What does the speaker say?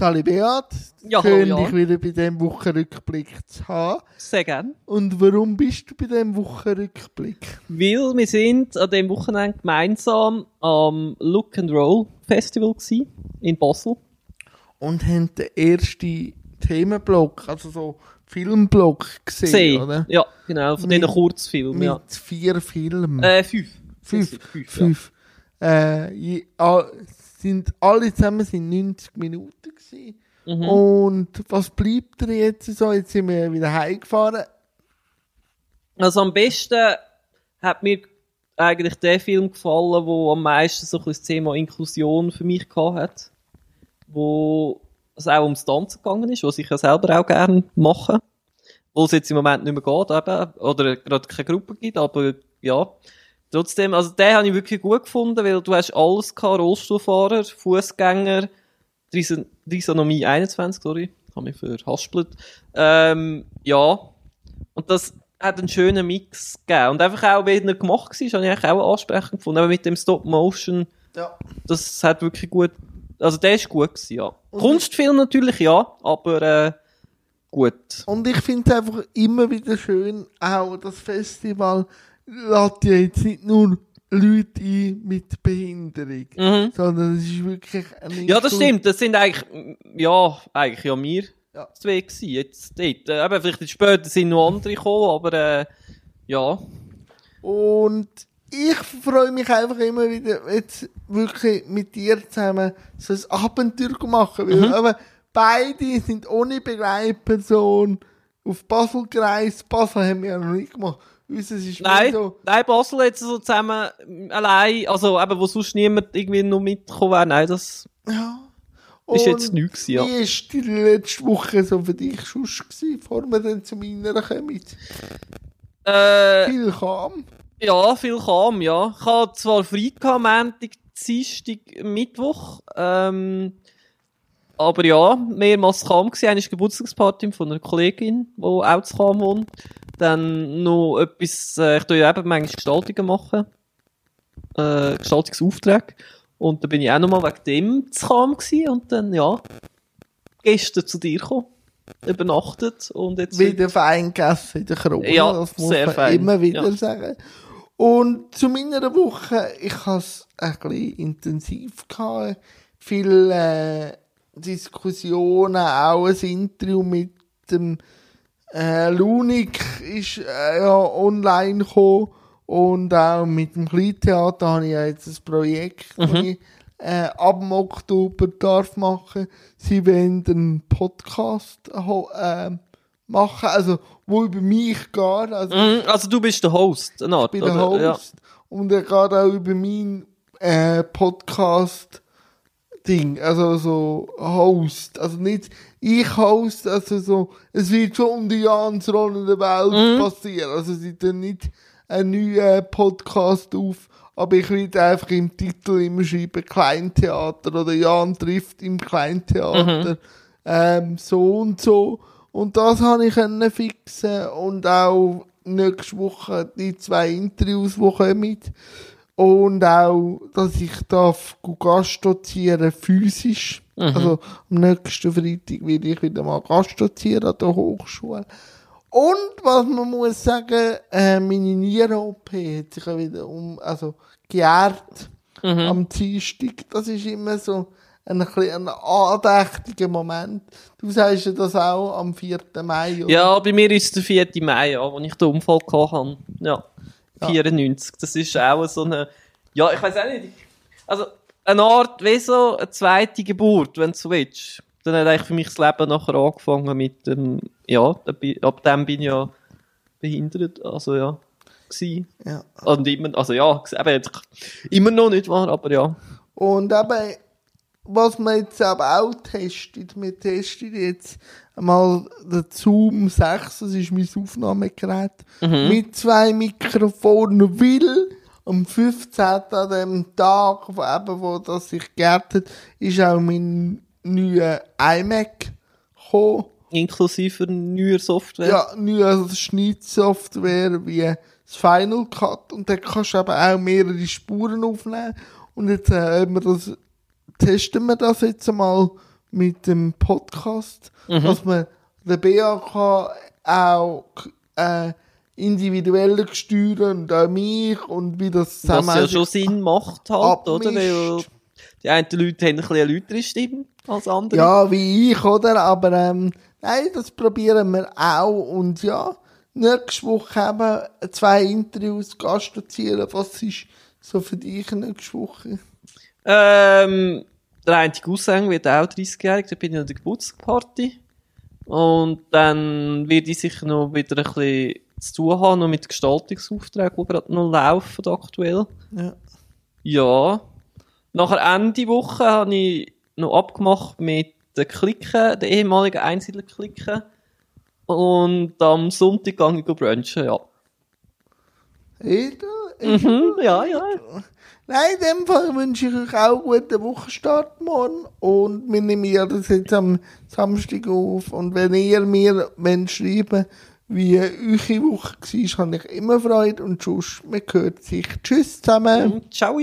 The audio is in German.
Sally Beat, Ja, schön, ja. dich wieder bei diesem Wochenrückblick zu haben. Sehr gerne. Und warum bist du bei diesem Wochenrückblick? Weil wir sind an dem Wochenende gemeinsam am Look and Roll Festival in Basel. Und haben den ersten Themenblock, also so Filmblock gesehen, Gesehen. oder? Ja, genau, von Mit- diesen Kurzfilmen, Mit ja. vier Filmen. Äh, fünf. fünf. Fünf, Fünf. Äh, je, ah, sind, alle zusammen sind 90 Minuten gewesen. Mhm. Und was bleibt dir jetzt so? Jetzt sind wir wieder heimgefahren. Also am besten hat mir eigentlich der Film gefallen, wo am meisten so ein das Thema Inklusion für mich gehabt hat. Wo es auch ums Tanzen gegangen ist, was ich ja selber auch gerne mache. Wo es jetzt im Moment nicht mehr geht, eben, oder gerade keine Gruppe gibt, aber ja. Trotzdem, also den habe ich wirklich gut gefunden, weil du hast alles gehabt, Rollstuhlfahrer, Fußgänger, Trisonomie 21, sorry, ich habe mich verhaspelt. Ähm, ja. Und das hat einen schönen Mix gegeben. Und einfach auch, wie er gemacht war, habe ich eigentlich auch ansprechend gefunden. Aber mit dem Stop Motion, Ja. das hat wirklich gut, also der ist gut gewesen, ja. Kunstfilm natürlich, ja, aber, äh, gut. Und ich finde es einfach immer wieder schön, auch das Festival lädt ja jetzt nicht nur Leute ein mit Behinderung, Mhm. sondern es ist wirklich ein Ja, das stimmt. Das sind eigentlich, ja, eigentlich ja wir Ja. zwei gewesen, jetzt dort. Äh, eben, vielleicht später sind noch andere gekommen, aber, äh, ja. Und ich freue mich einfach immer wieder, jetzt wirklich mit dir zusammen so ein Abenteuer zu machen. Weil Mhm. aber beide sind ohne Begleitperson auf Basel gereist. Basel haben wir ja noch nicht gemacht. Unseres ist Nein, so, nein, Basel jetzt so zusammen, mm, allein, also eben, wo sonst niemand irgendwie noch mitgekommen wäre, nein, das ja. ist jetzt nichts gewesen, ja. Wie war die letzte Woche so für dich sonst gewesen, bevor wir dann zu meiner kommen? Äh, Viel kam. Ja, viel kam, ja. Ich hatte zwar frei gehabt, Montag, Dienstag, Mittwoch, ähm, aber ja, mehrmals kam gewesen. Eine Geburtstagsparty von einer Kollegin, die auch zu kam wohnt. Dann noch etwas, äh, ich tue ja eben manchmal Gestaltungen machen. Äh, Gestaltungsaufträge. Und da bin ich auch nochmal wegen dem zu kam. Und dann, ja, gestern zu dir gekommen. Übernachtet und jetzt... Wieder fein gegessen in der Krone. Ja, das muss sehr man fein, immer wieder ja. sagen. Und zu meiner Woche, ich habe es ein bisschen intensiv gehabt. Viele äh, Diskussionen, auch ein Interview mit dem äh, Lunik ist äh, ja online gekommen. Und auch mit dem Kleintheater habe ich ja jetzt ein Projekt, das ich äh, ab dem Oktober darf machen. Sie wollen einen Podcast äh, machen, also wo über mich geht. Also Mhm, also du bist der Host, eine Art, ich bin der oder? Host. Und er geht auch über mein äh, Podcast Ding, also so Host, also nicht ich Host, also so, es wird schon um die Jans-Rolle der Welt Mhm. passieren, also sie tun nicht einen neuen Podcast auf, aber ich will einfach im Titel immer schreiben Kleintheater oder Jan trifft im Kleintheater, ähm, so und so. Und das habe ich können fixen und auch nächste Woche die zwei Interviews, die kommen. Und auch, dass ich darf gastdozieren physisch. Also am nächsten Freitag werde ich wieder mal gastdozieren an der Hochschule. Und was man muss sagen, äh, meine Nieren-OP hat sich ja wieder um, also geehrt am Dienstag. Das ist immer so ein, ein andächtiger Moment. Du sagst ja das auch am 4. Mai. oder? Ja, bei mir ist es der 4. Mai, ja, wo ich den Unfall habe. Ja, 94. Das ist auch so eine, ja, ich weiß auch nicht. Also, eine Art, wie so eine zweite Geburt, wenn du so willst. Dann hat eigentlich für mich das Leben nachher angefangen mit dem, ja, ab dem bin ich ja behindert, also ja, gsi. Ja. Und immer, also ja, eben jetzt immer noch nicht wahr, aber ja. Und eben, was man jetzt aber auch testet, wir testen jetzt einmal den Zoom 6, das ist mein Aufnahmegerät, mit zwei Mikrofonen, weil am 15. an dem Tag, wo, eben, wo das sich geehrt hat, ist auch mein neuer iMac gekommen. Inklusive neuer Software. Ja, neue also Schnittsoftware wie das Final Cut und dann kannst du eben auch mehrere Spuren aufnehmen und jetzt äh, haben wir das, testen wir das jetzt einmal mit dem Podcast, Mhm. dass man den BAK auch äh, individuell steuern und auch mich und wie das Was ja schon Sinn macht halt, oder? abmischt. Weil die einen Leute haben ein bisschen eine lautere Stimme als andere. Ja, wie ich, oder? Aber ähm, nein, das probieren wir auch. Und ja, nächste Woche eben zwei Interviews gastazieren. Was ist so für dich nächste Woche? Ähm, der einzige Cousin wird auch 30-jährig, da bin ich an der Geburtstagsparty. Und dann werde ich sicher noch wieder ein bisschen zu tun haben, noch mit Gestaltungsaufträgen, die gerade noch laufen aktuell. Ja. Ja. Nachher Ende Woche habe ich noch abgemacht mit den Klicken, den ehemaligen Einsiedler-Klicken. Und am Sonntag gehe ich brunchen, ja. Edel? Mhm, ja, ja. Nein, in dem Fall wünsche ich euch auch einen guten Wochenstart morgen. Und wir nehmen ja das jetzt am Samstag auf. Und wenn ihr mir wollt schreiben wie eure Woche war, habe ich immer Freude. Und sonst, man hört sich. Tschüss zusammen. Ciao.